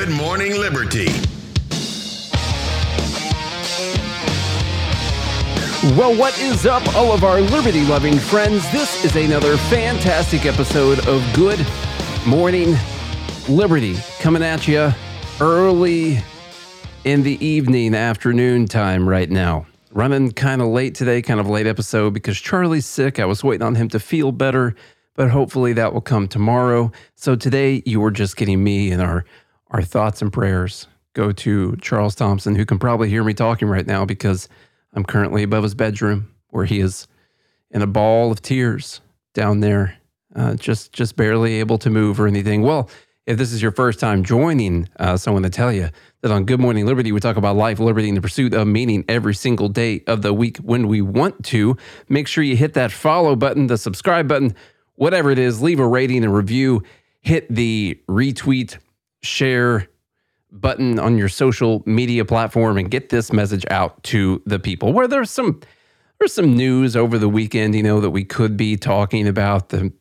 Good Morning Liberty. Well, what is up, all of our liberty loving friends? This is another fantastic episode of Good Morning Liberty coming at you early in the evening, afternoon time right now. Running kind of late today, kind of late episode because Charlie's sick. I was waiting on him to feel better, but hopefully that will come tomorrow. So today you were just getting me and our our thoughts and prayers go to Charles Thompson, who can probably hear me talking right now because I'm currently above his bedroom where he is in a ball of tears down there, uh, just just barely able to move or anything. Well, if this is your first time joining uh, someone to tell you that on Good Morning Liberty, we talk about life, liberty, and the pursuit of meaning every single day of the week when we want to. Make sure you hit that follow button, the subscribe button, whatever it is, leave a rating and review, hit the retweet, share, button on your social media platform and get this message out to the people. Where there's some there's some news over the weekend, you know, that we could be talking about the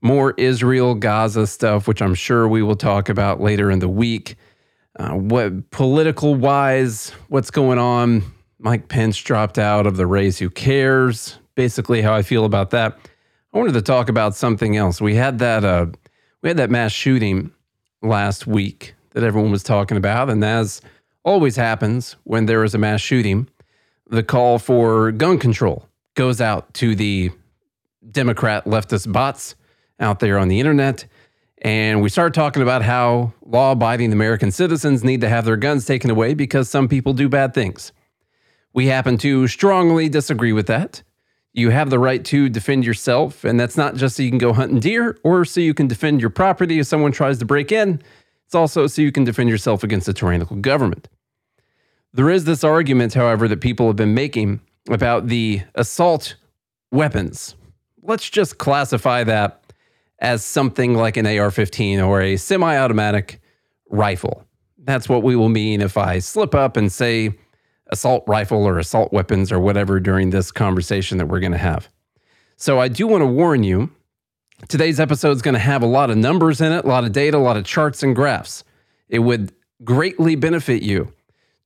more Israel Gaza stuff, which I'm sure we will talk about later in the week. Uh, what political wise, what's going on? Mike Pence dropped out of the race. Who cares? Basically, how I feel about that. I wanted to talk about something else. We had that uh, we had that mass shooting last week that everyone was talking about, and as always happens when there is a mass shooting, the call for gun control goes out to the Democrat leftist bots out there on the internet. And we start talking about how law abiding American citizens need to have their guns taken away because some people do bad things. We happen to strongly disagree with that. You have the right to defend yourself, and that's not just so you can go hunting deer or so you can defend your property if someone tries to break in. It's also so you can defend yourself against a tyrannical government. There is this argument, however, that people have been making about the assault weapons. Let's just classify that as something like an AR 15 or a semi automatic rifle. That's what we will mean if I slip up and say assault rifle or assault weapons or whatever during this conversation that we're going to have. So I do want to warn you today's episode is going to have a lot of numbers in it, a lot of data, a lot of charts and graphs. It would greatly benefit you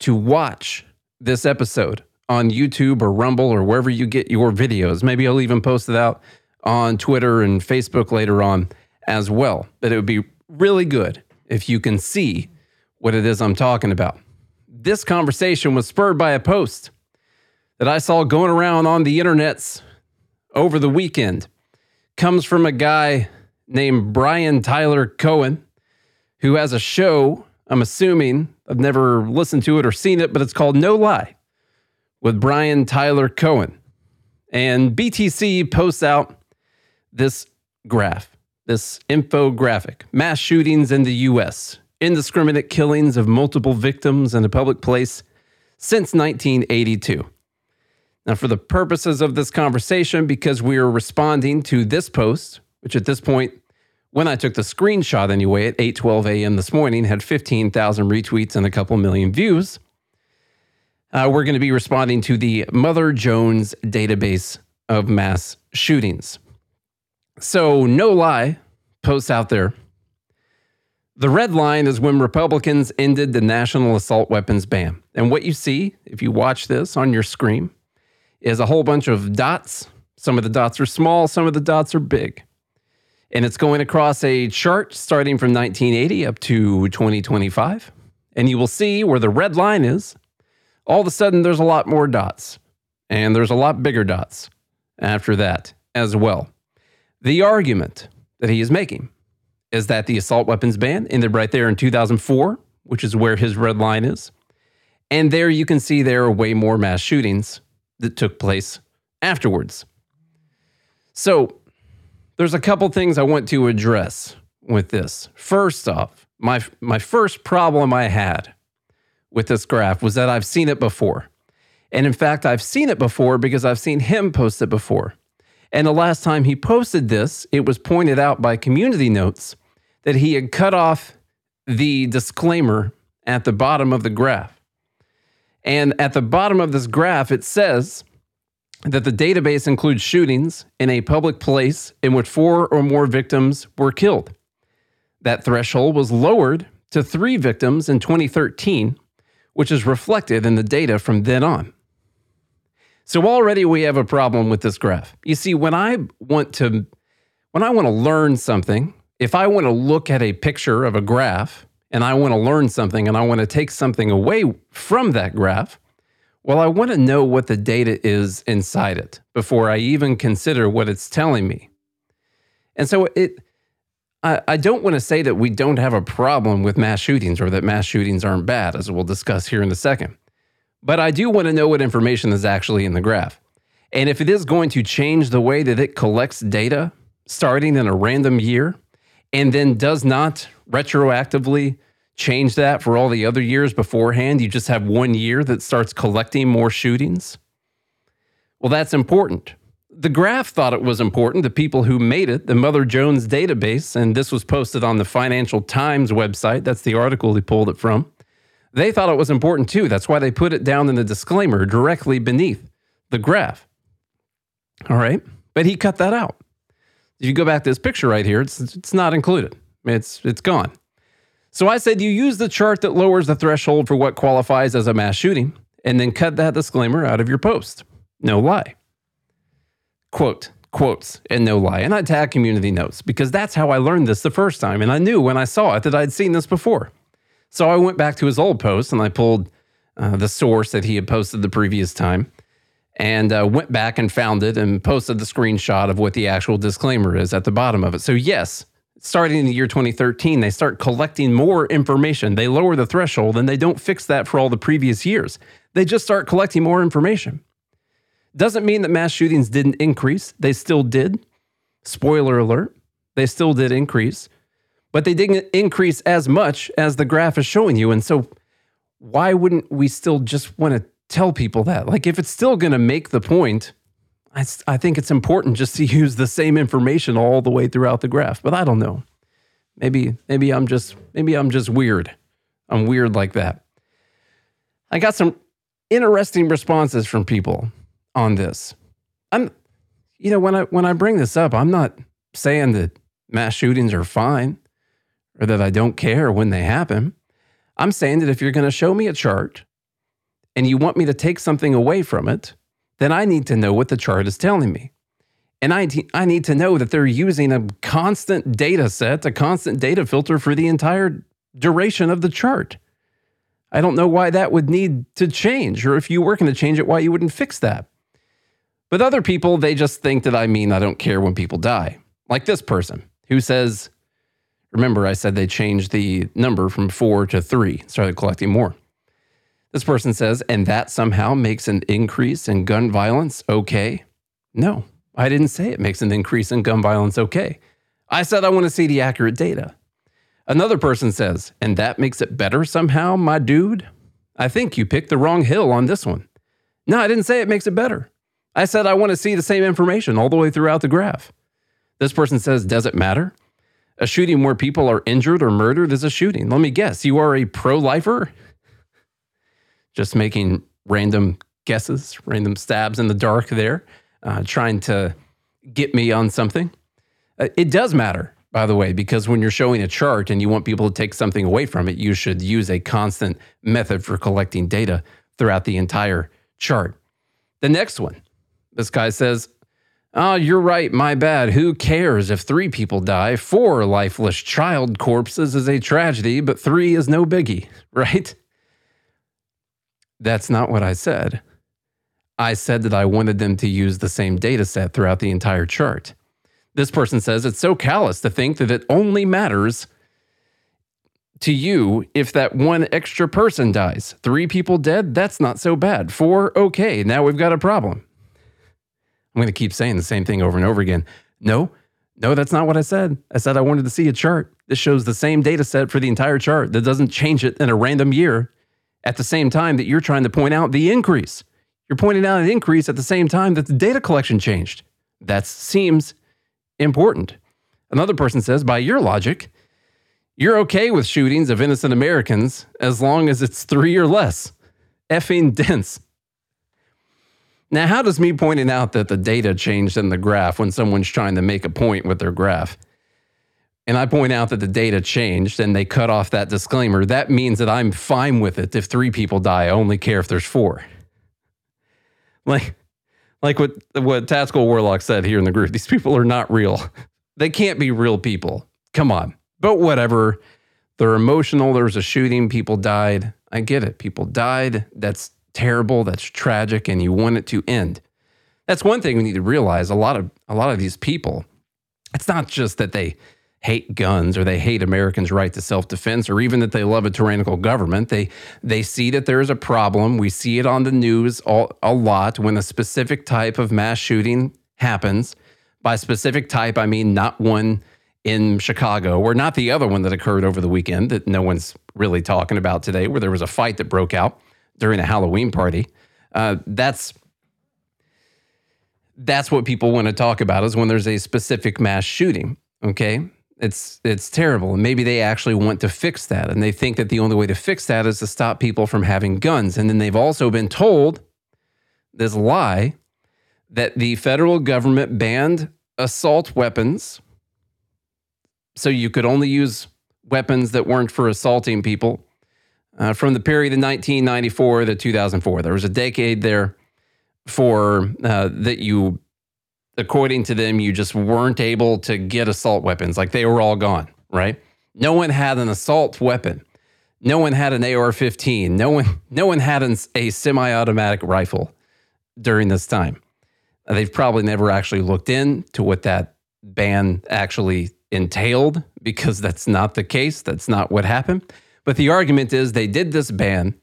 to watch this episode on YouTube or Rumble or wherever you get your videos. Maybe I'll even post it out on Twitter and Facebook later on as well. But it would be really good if you can see what it is I'm talking about. This conversation was spurred by a post that I saw going around on the internets over the weekend. Comes from a guy named Brian Tyler Cohen, who has a show. I'm assuming I've never listened to it or seen it, but it's called No Lie with Brian Tyler Cohen. And BTC posts out this graph, this infographic mass shootings in the US, indiscriminate killings of multiple victims in a public place since 1982. Now, for the purposes of this conversation, because we are responding to this post, which at this point, when I took the screenshot anyway at 8:12 a.m. this morning, had 15,000 retweets and a couple million views. Uh, we're going to be responding to the Mother Jones database of mass shootings. So, no lie, posts out there. The red line is when Republicans ended the national assault weapons ban. And what you see, if you watch this on your screen, is a whole bunch of dots. Some of the dots are small, some of the dots are big. And it's going across a chart starting from 1980 up to 2025. And you will see where the red line is. All of a sudden, there's a lot more dots. And there's a lot bigger dots after that as well. The argument that he is making is that the assault weapons ban ended right there in 2004, which is where his red line is. And there you can see there are way more mass shootings that took place afterwards. So there's a couple things I want to address with this. First off, my my first problem I had with this graph was that I've seen it before. And in fact, I've seen it before because I've seen him post it before. And the last time he posted this, it was pointed out by community notes that he had cut off the disclaimer at the bottom of the graph. And at the bottom of this graph, it says that the database includes shootings in a public place in which four or more victims were killed. That threshold was lowered to three victims in 2013, which is reflected in the data from then on. So already we have a problem with this graph. You see, when I want to when I want to learn something, if I want to look at a picture of a graph and I want to learn something and I want to take something away from that graph, well, I want to know what the data is inside it before I even consider what it's telling me. And so it I, I don't want to say that we don't have a problem with mass shootings or that mass shootings aren't bad, as we'll discuss here in a second. But I do want to know what information is actually in the graph. And if it is going to change the way that it collects data starting in a random year and then does not retroactively change that for all the other years beforehand, you just have one year that starts collecting more shootings. Well, that's important. The graph thought it was important. The people who made it, the Mother Jones database, and this was posted on the Financial Times website. That's the article they pulled it from. They thought it was important too. That's why they put it down in the disclaimer directly beneath the graph. All right. But he cut that out. If you go back to this picture right here, it's, it's not included. It's, it's gone. So I said you use the chart that lowers the threshold for what qualifies as a mass shooting and then cut that disclaimer out of your post. No lie. Quote, quotes, and no lie. And I tag community notes because that's how I learned this the first time. And I knew when I saw it that I'd seen this before. So I went back to his old post and I pulled uh, the source that he had posted the previous time and uh, went back and found it and posted the screenshot of what the actual disclaimer is at the bottom of it. So, yes, starting in the year 2013, they start collecting more information. They lower the threshold and they don't fix that for all the previous years. They just start collecting more information. Doesn't mean that mass shootings didn't increase, they still did. Spoiler alert, they still did increase but they didn't increase as much as the graph is showing you. And so, why wouldn't we still just want to tell people that? Like, if it's still going to make the point, I, I think it's important just to use the same information all the way throughout the graph. But I don't know. Maybe, maybe I'm just, maybe I'm just weird. I'm weird like that. I got some interesting responses from people on this. I'm, you know, when I when I bring this up, I'm not saying that mass shootings are fine or that I don't care when they happen. I'm saying that if you're going to show me a chart and you want me to take something away from it, then I need to know what the chart is telling me. And I, I need to know that they're using a constant data set, a constant data filter for the entire duration of the chart. I don't know why that would need to change, or if you were going to change it, why you wouldn't fix that. But other people, they just think that I mean I don't care when people die. Like this person who says, Remember, I said they changed the number from four to three, started collecting more. This person says, and that somehow makes an increase in gun violence okay? No, I didn't say it makes an increase in gun violence okay. I said I want to see the accurate data. Another person says, and that makes it better somehow, my dude? I think you picked the wrong hill on this one. No, I didn't say it makes it better. I said I want to see the same information all the way throughout the graph. This person says, does it matter? A shooting where people are injured or murdered is a shooting. Let me guess, you are a pro lifer? Just making random guesses, random stabs in the dark there, uh, trying to get me on something. Uh, it does matter, by the way, because when you're showing a chart and you want people to take something away from it, you should use a constant method for collecting data throughout the entire chart. The next one, this guy says, Oh, you're right. My bad. Who cares if three people die? Four lifeless child corpses is a tragedy, but three is no biggie, right? That's not what I said. I said that I wanted them to use the same data set throughout the entire chart. This person says it's so callous to think that it only matters to you if that one extra person dies. Three people dead, that's not so bad. Four, okay, now we've got a problem. I'm going to keep saying the same thing over and over again. No, no, that's not what I said. I said I wanted to see a chart that shows the same data set for the entire chart that doesn't change it in a random year at the same time that you're trying to point out the increase. You're pointing out an increase at the same time that the data collection changed. That seems important. Another person says, by your logic, you're okay with shootings of innocent Americans as long as it's three or less. Effing dense. Now, how does me pointing out that the data changed in the graph when someone's trying to make a point with their graph? And I point out that the data changed and they cut off that disclaimer, that means that I'm fine with it if three people die. I only care if there's four. Like, like what what Tactical Warlock said here in the group, these people are not real. They can't be real people. Come on. But whatever. They're emotional. There was a shooting. People died. I get it. People died. That's terrible. That's tragic. And you want it to end. That's one thing we need to realize. A lot of a lot of these people, it's not just that they hate guns or they hate Americans' right to self-defense or even that they love a tyrannical government. They they see that there is a problem. We see it on the news all, a lot when a specific type of mass shooting happens. By specific type, I mean not one in Chicago or not the other one that occurred over the weekend that no one's really talking about today, where there was a fight that broke out during a Halloween party. Uh, that's that's what people want to talk about is when there's a specific mass shooting. Okay. It's it's terrible. And maybe they actually want to fix that. And they think that the only way to fix that is to stop people from having guns. And then they've also been told this lie that the federal government banned assault weapons. So you could only use weapons that weren't for assaulting people uh, from the period of 1994 to 2004. There was a decade there for uh, that you according to them, you just weren't able to get assault weapons. Like they were all gone, right? No one had an assault weapon. No one had an AR-15. No one, no one had an, a semi-automatic rifle during this time. Uh, they've probably never actually looked into what that ban actually entailed because that's not the case. That's not what happened. But the argument is they did this ban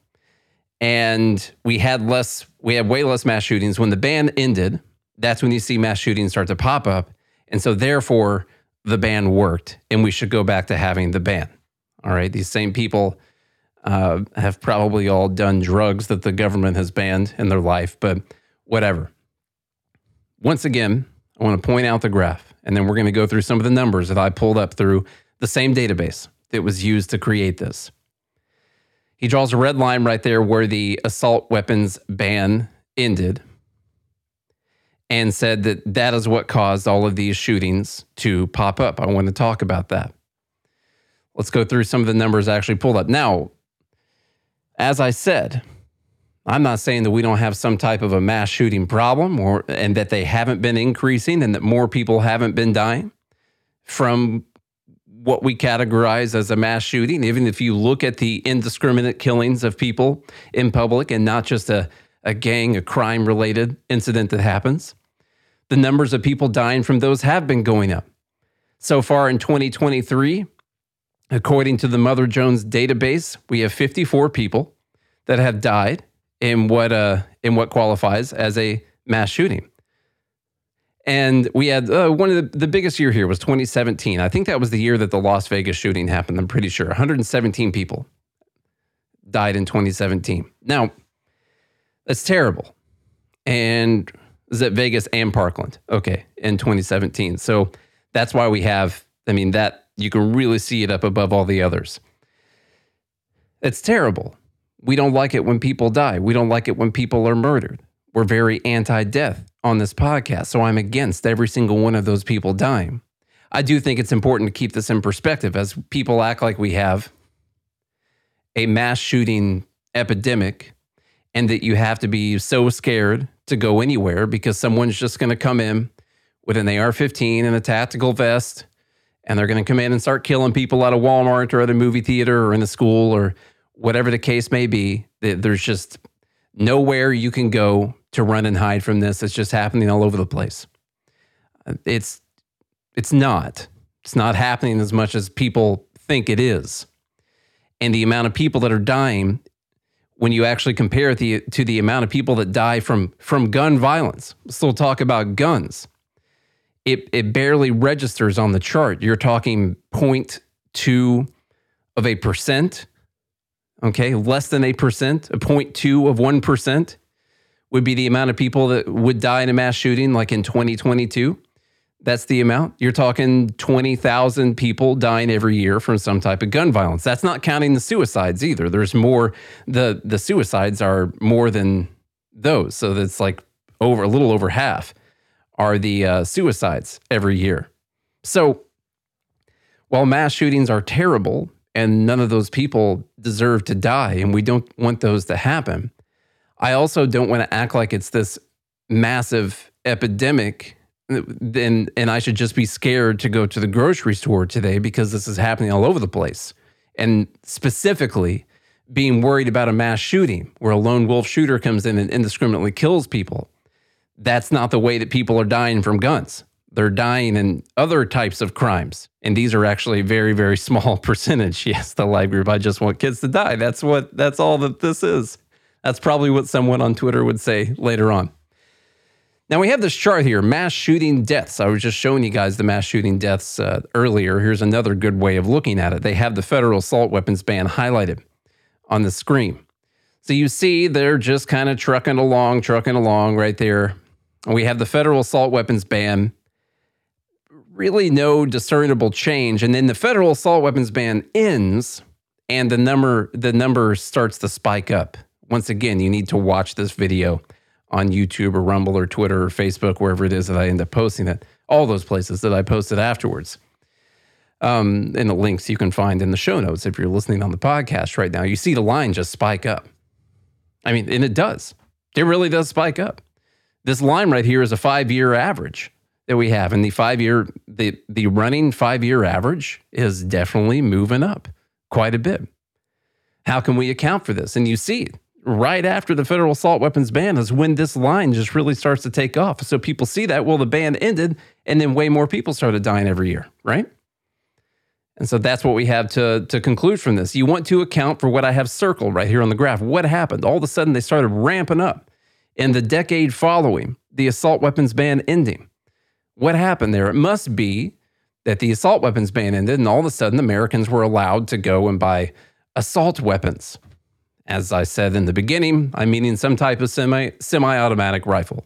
and we had less, we had way less mass shootings. When the ban ended, that's when you see mass shootings start to pop up. And so, therefore, the ban worked, and we should go back to having the ban. All right. These same people uh, have probably all done drugs that the government has banned in their life, but whatever. Once again, I want to point out the graph, and then we're going to go through some of the numbers that I pulled up through the same database that was used to create this. He draws a red line right there where the assault weapons ban ended and said that that is what caused all of these shootings to pop up. I want to talk about that. Let's go through some of the numbers I actually pulled up. Now, as I said, I'm not saying that we don't have some type of a mass shooting problem or and that they haven't been increasing and that more people haven't been dying from what we categorize as a mass shooting. Even if you look at the indiscriminate killings of people in public and not just a, a gang, a crime related incident that happens the numbers of people dying from those have been going up. So far in 2023, according to the Mother Jones database, we have 54 people that have died in what uh, in what qualifies as a mass shooting. And we had uh, one of the, the biggest year here was 2017. I think that was the year that the Las Vegas shooting happened. I'm pretty sure 117 people died in 2017. Now, that's terrible. And is at Vegas and Parkland. Okay, in 2017. So that's why we have. I mean that you can really see it up above all the others. It's terrible. We don't like it when people die. We don't like it when people are murdered. We're very anti-death on this podcast, so I'm against every single one of those people dying. I do think it's important to keep this in perspective as people act like we have a mass shooting epidemic and that you have to be so scared to go anywhere because someone's just going to come in with an AR 15 and a tactical vest and they're going to come in and start killing people at a Walmart or at a movie theater or in a school or whatever the case may be. There's just nowhere you can go to run and hide from this. It's just happening all over the place. Uh, it's it's not. It's not happening as much as people think it is. And the amount of people that are dying when you actually compare it the, to the amount of people that die from from gun violence. Still talk about guns. It it barely registers on the chart. You're talking 0.2 of a percent. Okay, less than a percent, a 0.2 of one percent would be the amount of people that would die in a mass shooting, like in 2022. That's the amount. You're talking 20,000 people dying every year from some type of gun violence. That's not counting the suicides either. There's more the the suicides are more than those. So that's like over a little over half are the uh, suicides every year. So while mass shootings are terrible and none of those people deserve to die, and we don't want those to happen, I also don't want to act like it's this massive epidemic and, and I should just be scared to go to the grocery store today because this is happening all over the place. And specifically, being worried about a mass shooting where a lone wolf shooter comes in and indiscriminately kills people. That's not the way that people are dying from guns. They're dying in other types of crimes. And these are actually a very, very small percentage. Yes, the live group, I just want kids to die. That's what that's all that this is. That's probably what someone on Twitter would say later on. Now we have this chart here, mass shooting deaths. I was just showing you guys the mass shooting deaths uh, earlier. Here's another good way of looking at it. They have the federal assault weapons ban highlighted on the screen. So you see they're just kind of trucking along, trucking along right there. We have the federal assault weapons ban. Really no discernible change. And then the federal assault weapons ban ends and the number the number starts to spike up. Once again, you need to watch this video on YouTube or Rumble or Twitter or Facebook, wherever it is that I end up posting it, all those places that I posted it afterwards. Um, and the links you can find in the show notes if you're listening on the podcast right now. You see the line just spike up. I mean, and it does. It really does spike up. This line right here is a five year average that we have. And the five year, the, the running five year average is definitely moving up quite a bit. How can we account for this? And you see right after the federal assault weapons ban is when this line just really starts to take off. So people see that, well, the ban ended, and then way more people started dying every year, right? And so that's what we have to, to conclude from this. You want to account for what I have circled right here on the graph. What happened? All of a sudden, they started ramping up in the decade following the assault weapons ban ending. What happened there? It must be that the assault weapons ban ended, and all of a sudden, Americans were allowed to go and buy assault weapons. As I said in the beginning, I'm meaning some type of semi semi-automatic rifle.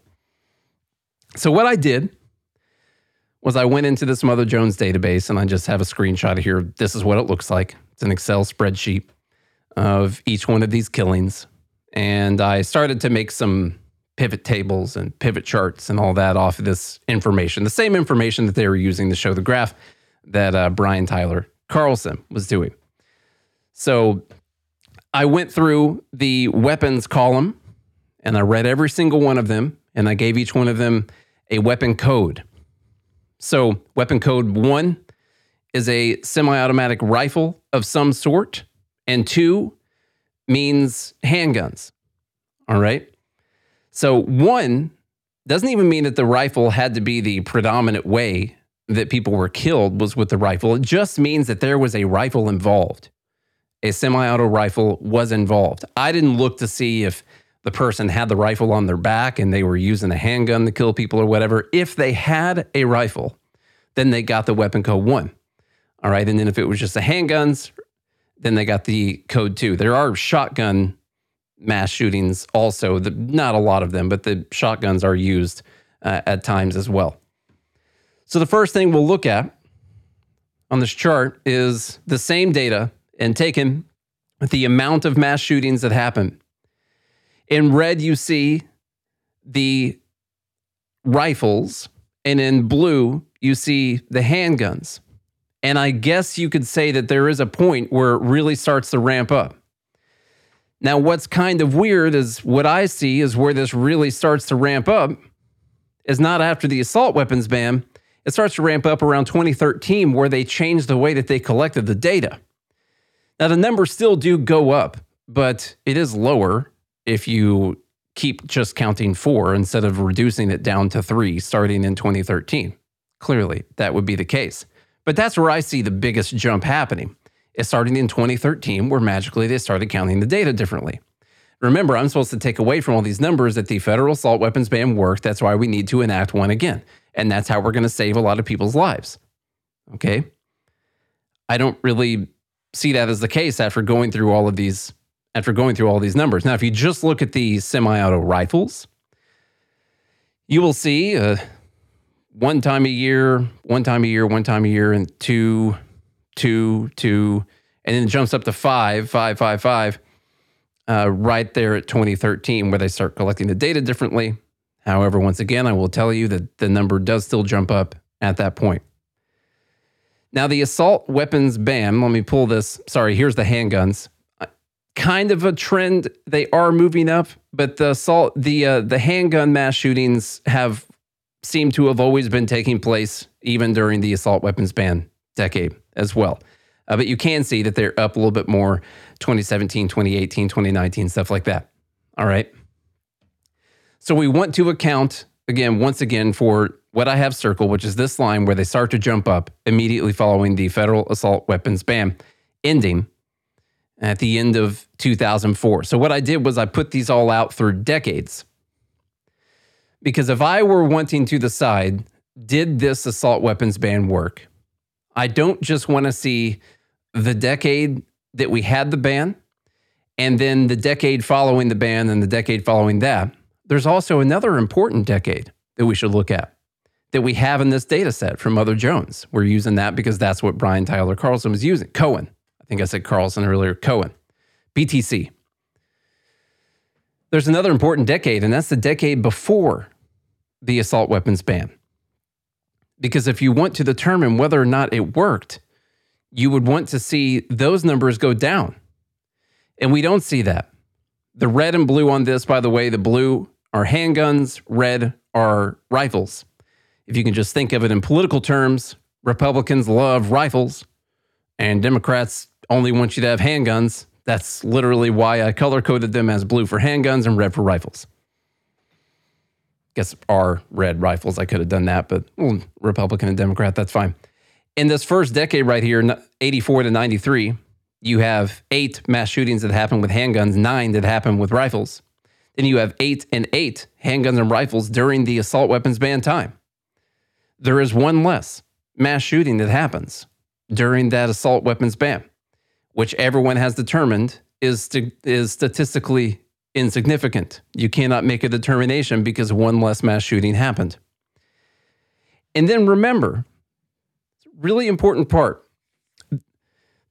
So what I did was I went into this Mother Jones database and I just have a screenshot here. This is what it looks like. It's an Excel spreadsheet of each one of these killings. And I started to make some pivot tables and pivot charts and all that off of this information, the same information that they were using to show the graph that uh, Brian Tyler Carlson was doing. So I went through the weapons column and I read every single one of them and I gave each one of them a weapon code. So, weapon code one is a semi automatic rifle of some sort, and two means handguns. All right. So, one doesn't even mean that the rifle had to be the predominant way that people were killed was with the rifle. It just means that there was a rifle involved a semi auto rifle was involved. I didn't look to see if the person had the rifle on their back and they were using a handgun to kill people or whatever. If they had a rifle, then they got the weapon code one. All right. And then if it was just the handguns, then they got the code two. There are shotgun mass shootings also, the, not a lot of them, but the shotguns are used uh, at times as well. So the first thing we'll look at on this chart is the same data and taken the amount of mass shootings that happen. In red, you see the rifles, and in blue, you see the handguns. And I guess you could say that there is a point where it really starts to ramp up. Now, what's kind of weird is what I see is where this really starts to ramp up is not after the assault weapons ban. It starts to ramp up around 2013, where they changed the way that they collected the data. Now, the numbers still do go up, but it is lower if you keep just counting four instead of reducing it down to three starting in 2013. Clearly, that would be the case. But that's where I see the biggest jump happening. It's starting in 2013, where magically they started counting the data differently. Remember, I'm supposed to take away from all these numbers that the federal assault weapons ban worked. That's why we need to enact one again. And that's how we're going to save a lot of people's lives. Okay. I don't really see that as the case after going through all of these after going through all these numbers. Now, if you just look at the semi-auto rifles, you will see uh, one time a year, one time a year, one time a year, and two, two, two, and then it jumps up to five, five, five, five, uh, right there at 2013, where they start collecting the data differently. However, once again, I will tell you that the number does still jump up at that point. Now, the assault weapons ban, let me pull this. Sorry, here's the handguns. Uh, Kind of a trend. They are moving up, but the assault, the uh, the handgun mass shootings have seemed to have always been taking place, even during the assault weapons ban decade as well. Uh, but you can see that they're up a little bit more 2017, 2018, 2019, stuff like that. All right. So we want to account again, once again, for what I have circled, which is this line where they start to jump up immediately following the federal assault weapons ban ending at the end of 2004. So what I did was I put these all out through decades. Because if I were wanting to decide, did this assault weapons ban work? I don't just want to see the decade that we had the ban and then the decade following the ban and the decade following that. There's also another important decade that we should look at that we have in this data set from Mother Jones. We're using that because that's what Brian Tyler Carlson was using. Cohen. I think I said Carlson earlier. Cohen. BTC. There's another important decade, and that's the decade before the assault weapons ban. Because if you want to determine whether or not it worked, you would want to see those numbers go down. And we don't see that. The red and blue on this, by the way, the blue are handguns, red are rifles. If you can just think of it in political terms, Republicans love rifles and Democrats only want you to have handguns. That's literally why I color coded them as blue for handguns and red for rifles. Guess are red rifles. I could have done that, but well, Republican and Democrat, that's fine. In this first decade right here, 84 to 93, you have eight mass shootings that happened with handguns, nine that happened with rifles. Then you have eight and eight handguns and rifles during the assault weapons ban time. There is one less mass shooting that happens during that assault weapons ban, which everyone has determined is, st- is statistically insignificant. You cannot make a determination because one less mass shooting happened. And then remember, really important part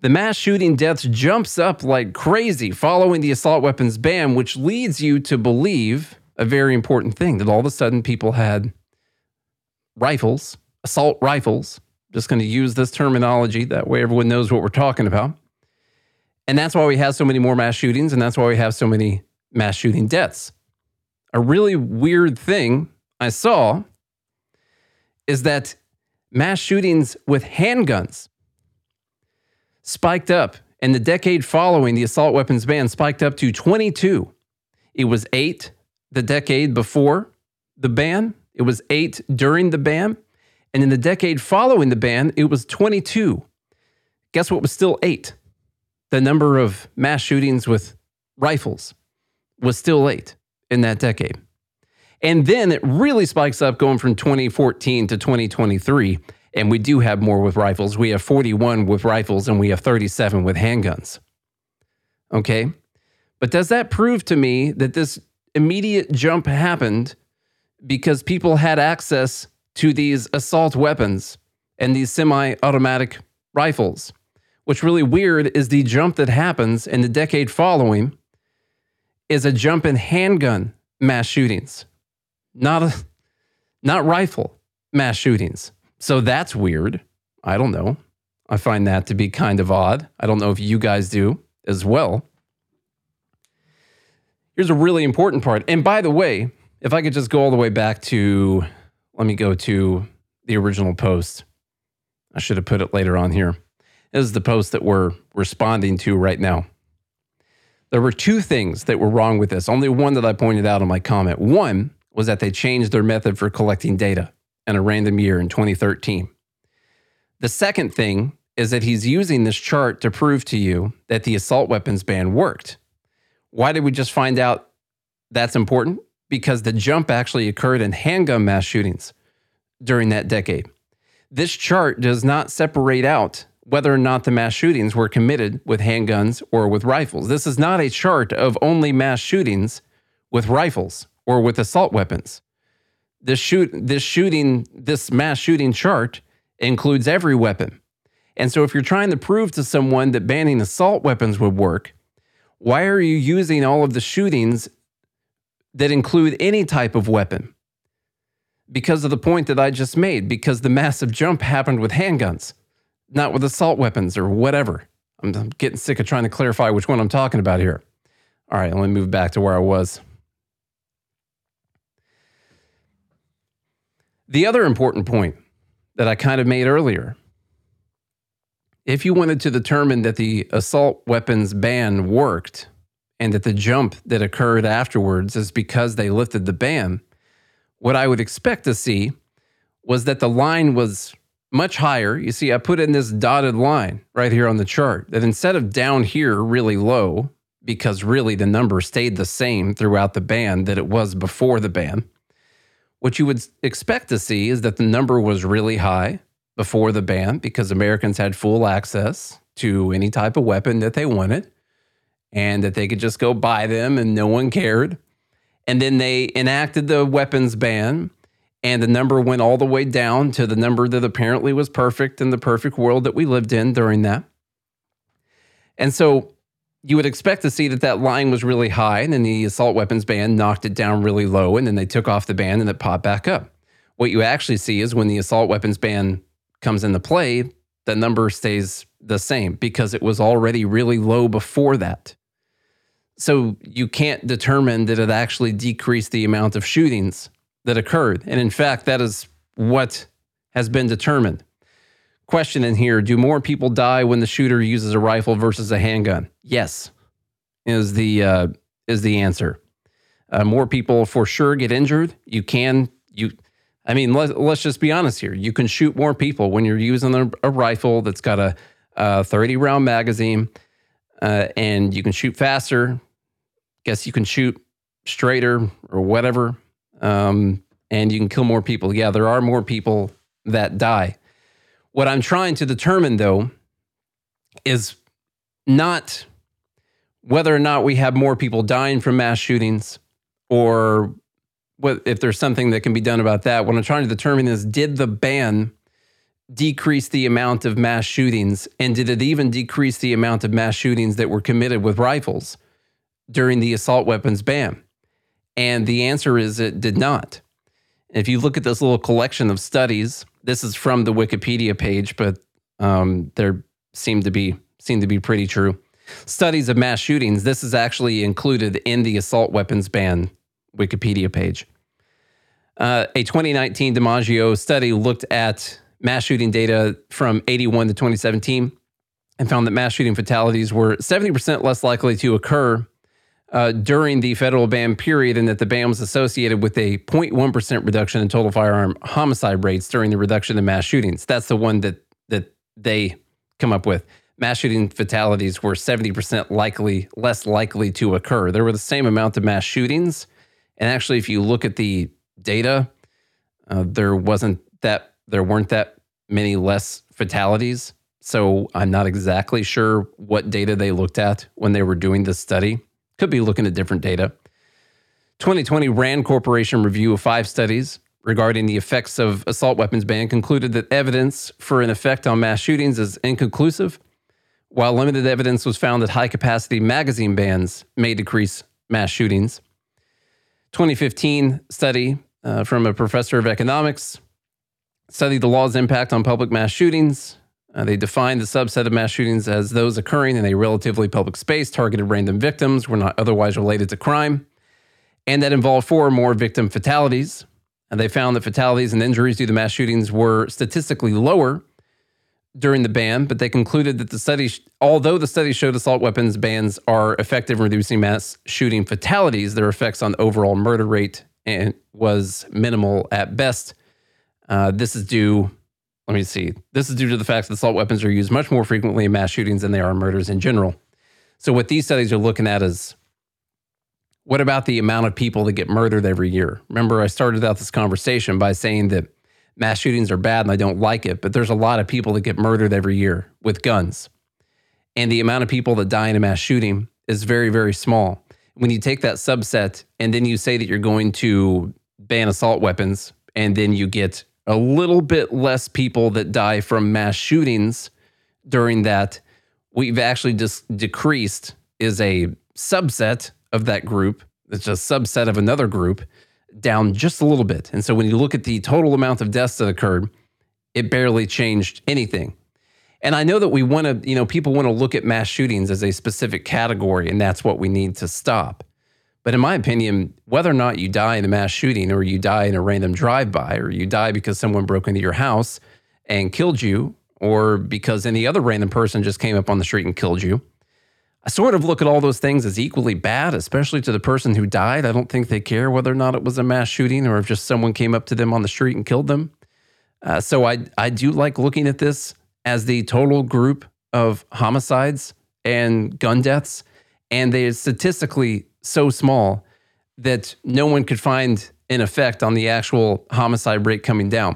the mass shooting deaths jumps up like crazy following the assault weapons ban, which leads you to believe a very important thing that all of a sudden people had rifles, assault rifles. Just going to use this terminology. That way everyone knows what we're talking about. And that's why we have so many more mass shootings, and that's why we have so many mass shooting deaths. A really weird thing I saw is that mass shootings with handguns spiked up. In the decade following the assault weapons ban, spiked up to 22. It was eight the decade before the ban, it was eight during the ban. And in the decade following the ban, it was 22. Guess what was still eight? The number of mass shootings with rifles was still eight in that decade. And then it really spikes up going from 2014 to 2023. And we do have more with rifles. We have 41 with rifles and we have 37 with handguns. Okay. But does that prove to me that this immediate jump happened because people had access to these assault weapons and these semi automatic rifles? What's really weird is the jump that happens in the decade following is a jump in handgun mass shootings, not a, not rifle mass shootings. So that's weird. I don't know. I find that to be kind of odd. I don't know if you guys do as well. Here's a really important part. And by the way, if I could just go all the way back to, let me go to the original post. I should have put it later on here. This is the post that we're responding to right now. There were two things that were wrong with this. Only one that I pointed out in my comment. One was that they changed their method for collecting data in a random year in 2013. The second thing is that he's using this chart to prove to you that the assault weapons ban worked. Why did we just find out that's important? Because the jump actually occurred in handgun mass shootings during that decade. This chart does not separate out whether or not the mass shootings were committed with handguns or with rifles. This is not a chart of only mass shootings with rifles or with assault weapons. This shoot this shooting this mass shooting chart includes every weapon. And so if you're trying to prove to someone that banning assault weapons would work, why are you using all of the shootings that include any type of weapon? Because of the point that I just made, because the massive jump happened with handguns. not with assault weapons or whatever. I'm, I'm getting sick of trying to clarify which one I'm talking about here. All right, let me move back to where I was. The other important point that I kind of made earlier if you wanted to determine that the assault weapons ban worked and that the jump that occurred afterwards is because they lifted the ban, what I would expect to see was that the line was much higher. You see, I put in this dotted line right here on the chart that instead of down here really low, because really the number stayed the same throughout the ban that it was before the ban, what you would expect to see is that the number was really high before the ban because Americans had full access to any type of weapon that they wanted and that they could just go buy them and no one cared. And then they enacted the weapons ban and the number went all the way down to the number that apparently was perfect in the perfect world that we lived in during that. And so you would expect to see that that line was really high and then the assault weapons ban knocked it down really low and then they took off the ban and it popped back up. What you actually see is when the assault weapons ban comes into play, the number stays the same because it was already really low before that. So you can't determine that it actually decreased the amount of shootings that occurred. And in fact, that is what has been determined. Question in here Do more people die when the shooter uses a rifle versus a handgun? Yes, is the, uh, is the answer. Uh, more people for sure get injured. You can, you, I mean, let, let's just be honest here. You can shoot more people when you're using a, a rifle that's got a, a 30 round magazine uh, and you can shoot faster. Guess you can shoot straighter or whatever. Um, and you can kill more people. Yeah, there are more people that die. What I'm trying to determine, though, is not whether or not we have more people dying from mass shootings or what if there's something that can be done about that. What I'm trying to determine is did the ban decrease the amount of mass shootings and did it even decrease the amount of mass shootings that were committed with rifles during the assault weapons ban? And the answer is it did not. If you look at this little collection of studies, this is from the Wikipedia page, but um, there seem to be seem to be pretty true. Studies of mass shootings. This is actually included in the assault weapons ban Wikipedia page. Uh, a 2019 DiMaggio study looked at mass shooting data from 81 to 2017 and found that mass shooting fatalities were 70% less likely to occur uh, during the federal ban period, and that the ban was associated with a 0.1% reduction in total firearm homicide rates during the reduction in mass shootings. That's the one that that they come up with. Mass shooting fatalities were 70% likely less likely to occur. There were the same amount of mass shootings, and actually, if you look at the data, uh, there wasn't that there weren't that many less fatalities. So I'm not exactly sure what data they looked at when they were doing this study. Could be looking at different data. 2020 Rand Corporation review of five studies regarding the effects of assault weapons ban concluded that evidence for an effect on mass shootings is inconclusive, while limited evidence was found that high capacity magazine bans may decrease mass shootings. 2015 study uh, from a professor of economics studied the law's impact on public mass shootings. Uh, they defined the subset of mass shootings as those occurring in a relatively public space, targeted random victims, were not otherwise related to crime, and that involved four or more victim fatalities. And they found that fatalities and injuries due to mass shootings were statistically lower during the ban, but they concluded that the study, although the study showed assault weapons bans are effective in reducing mass shooting fatalities, their effects on the overall murder rate and was minimal at best. Uh, this is due, let me see, this is due to the fact that assault weapons are used much more frequently in mass shootings than they are in murders in general. So, what these studies are looking at is what about the amount of people that get murdered every year? Remember, I started out this conversation by saying that mass shootings are bad and I don't like it, but there's a lot of people that get murdered every year with guns. And the amount of people that die in a mass shooting is very, very small. When you take that subset and then you say that you're going to ban assault weapons, and then you get a little bit less people that die from mass shootings during that, we've actually just decreased is a subset of that group. It's a subset of another group down just a little bit. And so when you look at the total amount of deaths that occurred, it barely changed anything. And I know that we want to, you know, people want to look at mass shootings as a specific category, and that's what we need to stop. But in my opinion, whether or not you die in a mass shooting or you die in a random drive by or you die because someone broke into your house and killed you or because any other random person just came up on the street and killed you, I sort of look at all those things as equally bad, especially to the person who died. I don't think they care whether or not it was a mass shooting or if just someone came up to them on the street and killed them. Uh, so I, I do like looking at this as the total group of homicides and gun deaths. And they're statistically so small that no one could find an effect on the actual homicide rate coming down.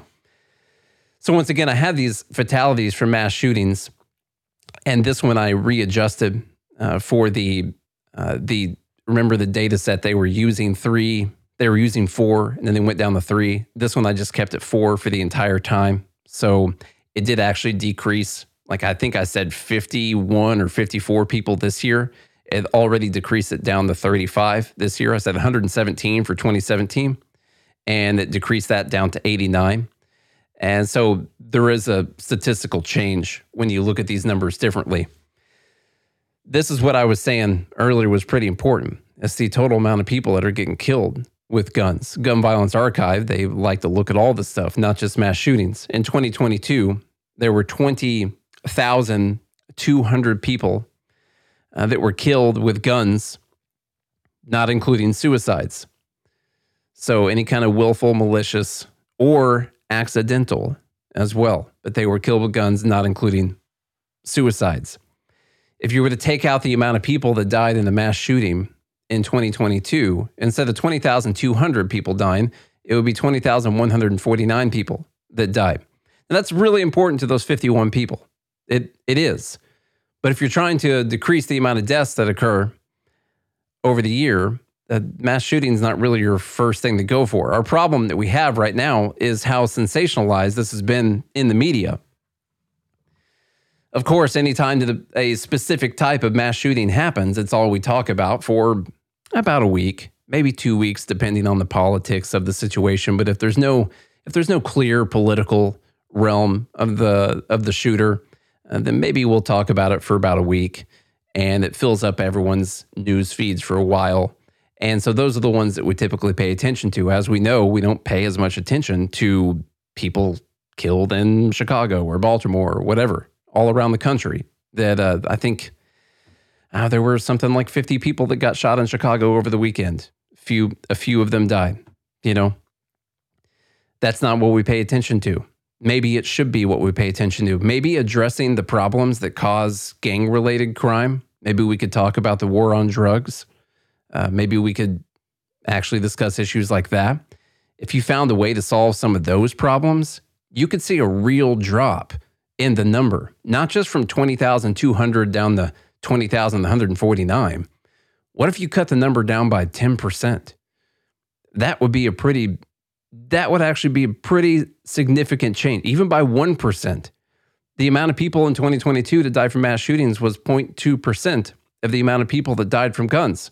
So, once again, I had these fatalities from mass shootings. And this one I readjusted uh, for the, uh, the, remember the data set they were using three, they were using four, and then they went down to three. This one I just kept at four for the entire time. So, it did actually decrease. Like I think I said 51 or 54 people this year. It already decreased it down to 35 this year. I said 117 for 2017, and it decreased that down to 89. And so there is a statistical change when you look at these numbers differently. This is what I was saying earlier was pretty important. It's the total amount of people that are getting killed with guns. Gun Violence Archive, they like to look at all this stuff, not just mass shootings. In 2022, there were 20,200 people uh, that were killed with guns, not including suicides. So, any kind of willful, malicious, or accidental as well. But they were killed with guns, not including suicides. If you were to take out the amount of people that died in the mass shooting in 2022, instead of 20,200 people dying, it would be 20,149 people that died. And that's really important to those 51 people. It, it is. But if you're trying to decrease the amount of deaths that occur over the year, uh, mass shooting is not really your first thing to go for. Our problem that we have right now is how sensationalized this has been in the media. Of course, anytime a specific type of mass shooting happens, it's all we talk about for about a week, maybe two weeks, depending on the politics of the situation. But if there's no if there's no clear political realm of the of the shooter, uh, then maybe we'll talk about it for about a week, and it fills up everyone's news feeds for a while. And so those are the ones that we typically pay attention to. As we know, we don't pay as much attention to people killed in Chicago or Baltimore or whatever, all around the country. That uh, I think uh, there were something like 50 people that got shot in Chicago over the weekend. Few, a few of them died. You know, that's not what we pay attention to maybe it should be what we pay attention to. Maybe addressing the problems that cause gang related crime. Maybe we could talk about the war on drugs. Uh, maybe we could actually discuss issues like that. If you found a way to solve some of those problems, you could see a real drop in the number, not just from 20,200 down to 20,149. What if you cut the number down by 10%? That would be a pretty that would actually be a pretty significant change, even by 1%. The amount of people in 2022 to die from mass shootings was 0.2% of the amount of people that died from guns.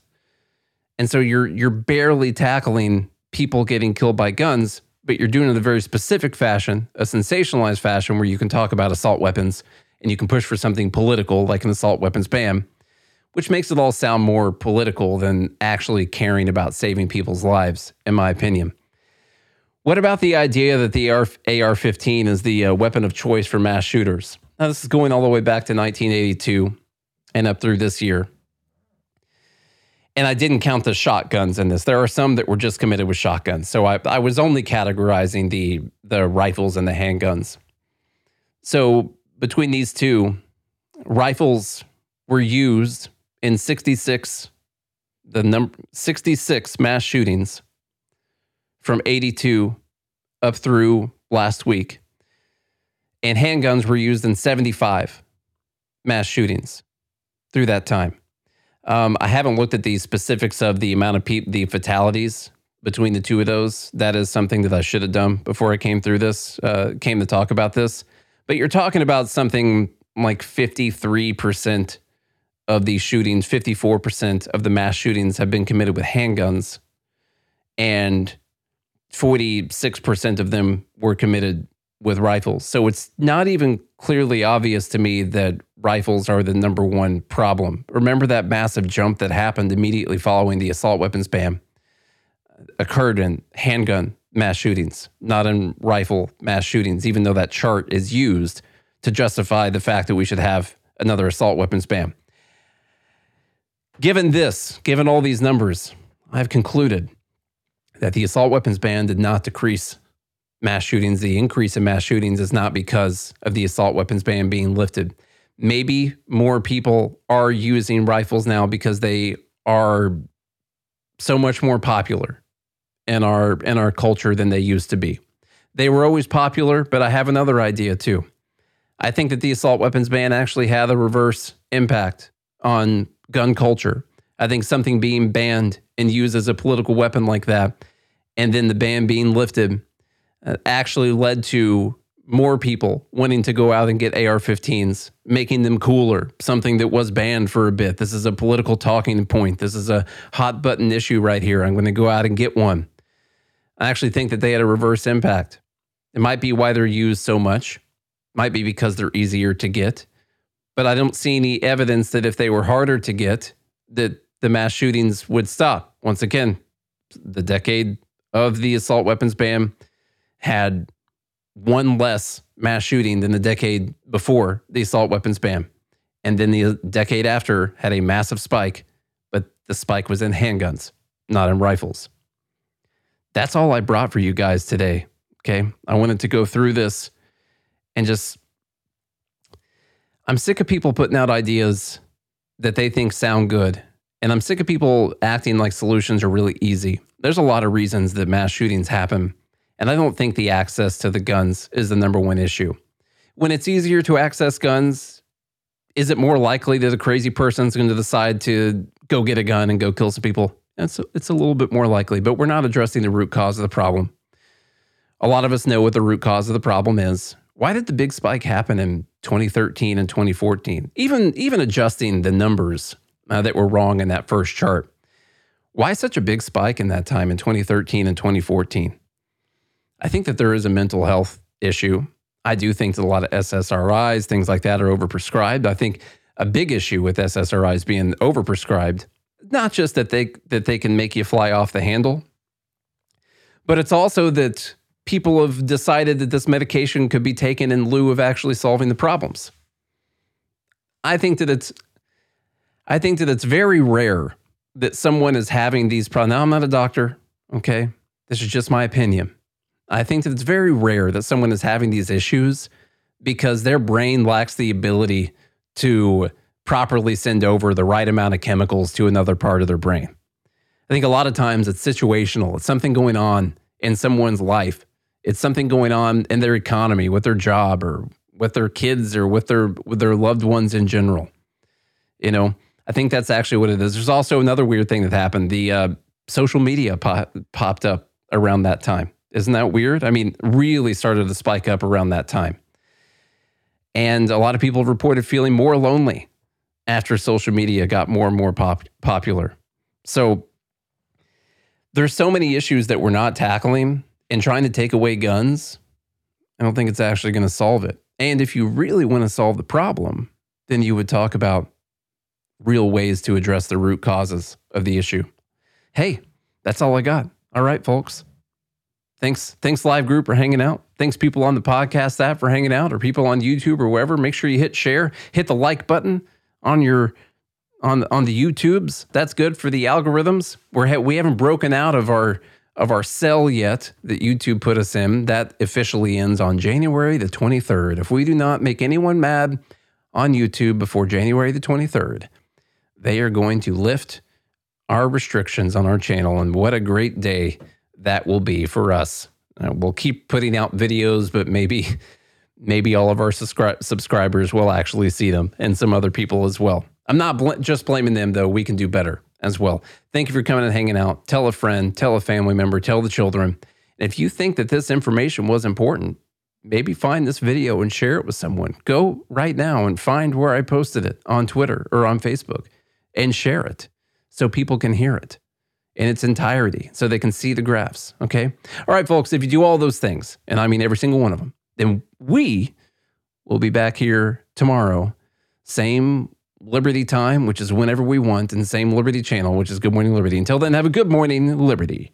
And so you're you're barely tackling people getting killed by guns, but you're doing it in a very specific fashion, a sensationalized fashion where you can talk about assault weapons and you can push for something political like an assault weapons ban, which makes it all sound more political than actually caring about saving people's lives, in my opinion. What about the idea that the AR 15 is the uh, weapon of choice for mass shooters? Now, this is going all the way back to 1982 and up through this year. And I didn't count the shotguns in this. There are some that were just committed with shotguns. So I, I was only categorizing the, the rifles and the handguns. So between these two, rifles were used in 66 the number 66 mass shootings from 82 up through last week. And handguns were used in 75 mass shootings through that time. Um, I haven't looked at the specifics of the amount of pe- the fatalities between the two of those. That is something that I should have done before I came through this, uh, came to talk about this. But you're talking about something like 53% of these shootings, 54% of the mass shootings have been committed with handguns. And 46% of them were committed with rifles. So it's not even clearly obvious to me that rifles are the number one problem. Remember that massive jump that happened immediately following the assault weapons ban occurred in handgun mass shootings, not in rifle mass shootings, even though that chart is used to justify the fact that we should have another assault weapons ban. Given this, given all these numbers, I've concluded that the assault weapons ban did not decrease mass shootings. The increase in mass shootings is not because of the assault weapons ban being lifted. Maybe more people are using rifles now because they are so much more popular in our in our culture than they used to be. They were always popular, but I have another idea too. I think that the assault weapons ban actually had a reverse impact on gun culture. I think something being banned and used as a political weapon like that, and then the ban being lifted, uh, actually led to more people wanting to go out and get AR 15s, making them cooler, something that was banned for a bit. This is a political talking point. This is a hot button issue right here. I'm going to go out and get one. I actually think that they had a reverse impact. It might be why they're used so much, might be because they're easier to get, but I don't see any evidence that if they were harder to get, that the mass shootings would stop. Once again, the decade of the assault weapons ban had one less mass shooting than the decade before the assault weapons ban. And then the decade after had a massive spike, but the spike was in handguns, not in rifles. That's all I brought for you guys today. Okay. I wanted to go through this and just, I'm sick of people putting out ideas that they think sound good. And I'm sick of people acting like solutions are really easy. There's a lot of reasons that mass shootings happen. And I don't think the access to the guns is the number one issue. When it's easier to access guns, is it more likely that a crazy person's going to decide to go get a gun and go kill some people? It's a, it's a little bit more likely, but we're not addressing the root cause of the problem. A lot of us know what the root cause of the problem is. Why did the big spike happen in 2013 and 2014? Even even adjusting the numbers uh, that were wrong in that first chart. Why such a big spike in that time in 2013 and 2014? I think that there is a mental health issue. I do think that a lot of SSRIs, things like that, are overprescribed. I think a big issue with SSRIs being overprescribed not just that they that they can make you fly off the handle, but it's also that people have decided that this medication could be taken in lieu of actually solving the problems. I think that it's I think that it's very rare that someone is having these problems. Now I'm not a doctor, okay? This is just my opinion. I think that it's very rare that someone is having these issues because their brain lacks the ability to properly send over the right amount of chemicals to another part of their brain. I think a lot of times it's situational. It's something going on in someone's life. It's something going on in their economy, with their job, or with their kids, or with their with their loved ones in general. You know, I think that's actually what it is. There's also another weird thing that happened. The uh, social media pop, popped up around that time. Isn't that weird? I mean, really started to spike up around that time. And a lot of people reported feeling more lonely after social media got more and more pop- popular. So there's so many issues that we're not tackling and trying to take away guns. I don't think it's actually going to solve it. And if you really want to solve the problem, then you would talk about real ways to address the root causes of the issue. Hey, that's all I got. All right, folks. Thanks, thanks, live group, for hanging out. Thanks, people on the podcast app for hanging out, or people on YouTube or wherever. Make sure you hit share, hit the like button on your on on the YouTubes. That's good for the algorithms. We're we haven't broken out of our of our cell yet that YouTube put us in. That officially ends on January the 23rd. If we do not make anyone mad on YouTube before January the 23rd, they are going to lift our restrictions on our channel. And what a great day that will be for us. Uh, we'll keep putting out videos, but maybe maybe all of our subscri- subscribers will actually see them and some other people as well. I'm not bl- just blaming them, though. We can do better as well. Thank you for coming and hanging out. Tell a friend, tell a family member, tell the children. And if you think that this information was important, maybe find this video and share it with someone. Go right now and find where I posted it on Twitter or on Facebook and share it so people can hear it in its entirety so they can see the graphs. Okay. All right, folks, if you do all those things, and I mean every single one of them, then we will be back here tomorrow, same Liberty time, which is whenever we want, and same Liberty channel, which is Good Morning Liberty. Until then, have a good morning, Liberty.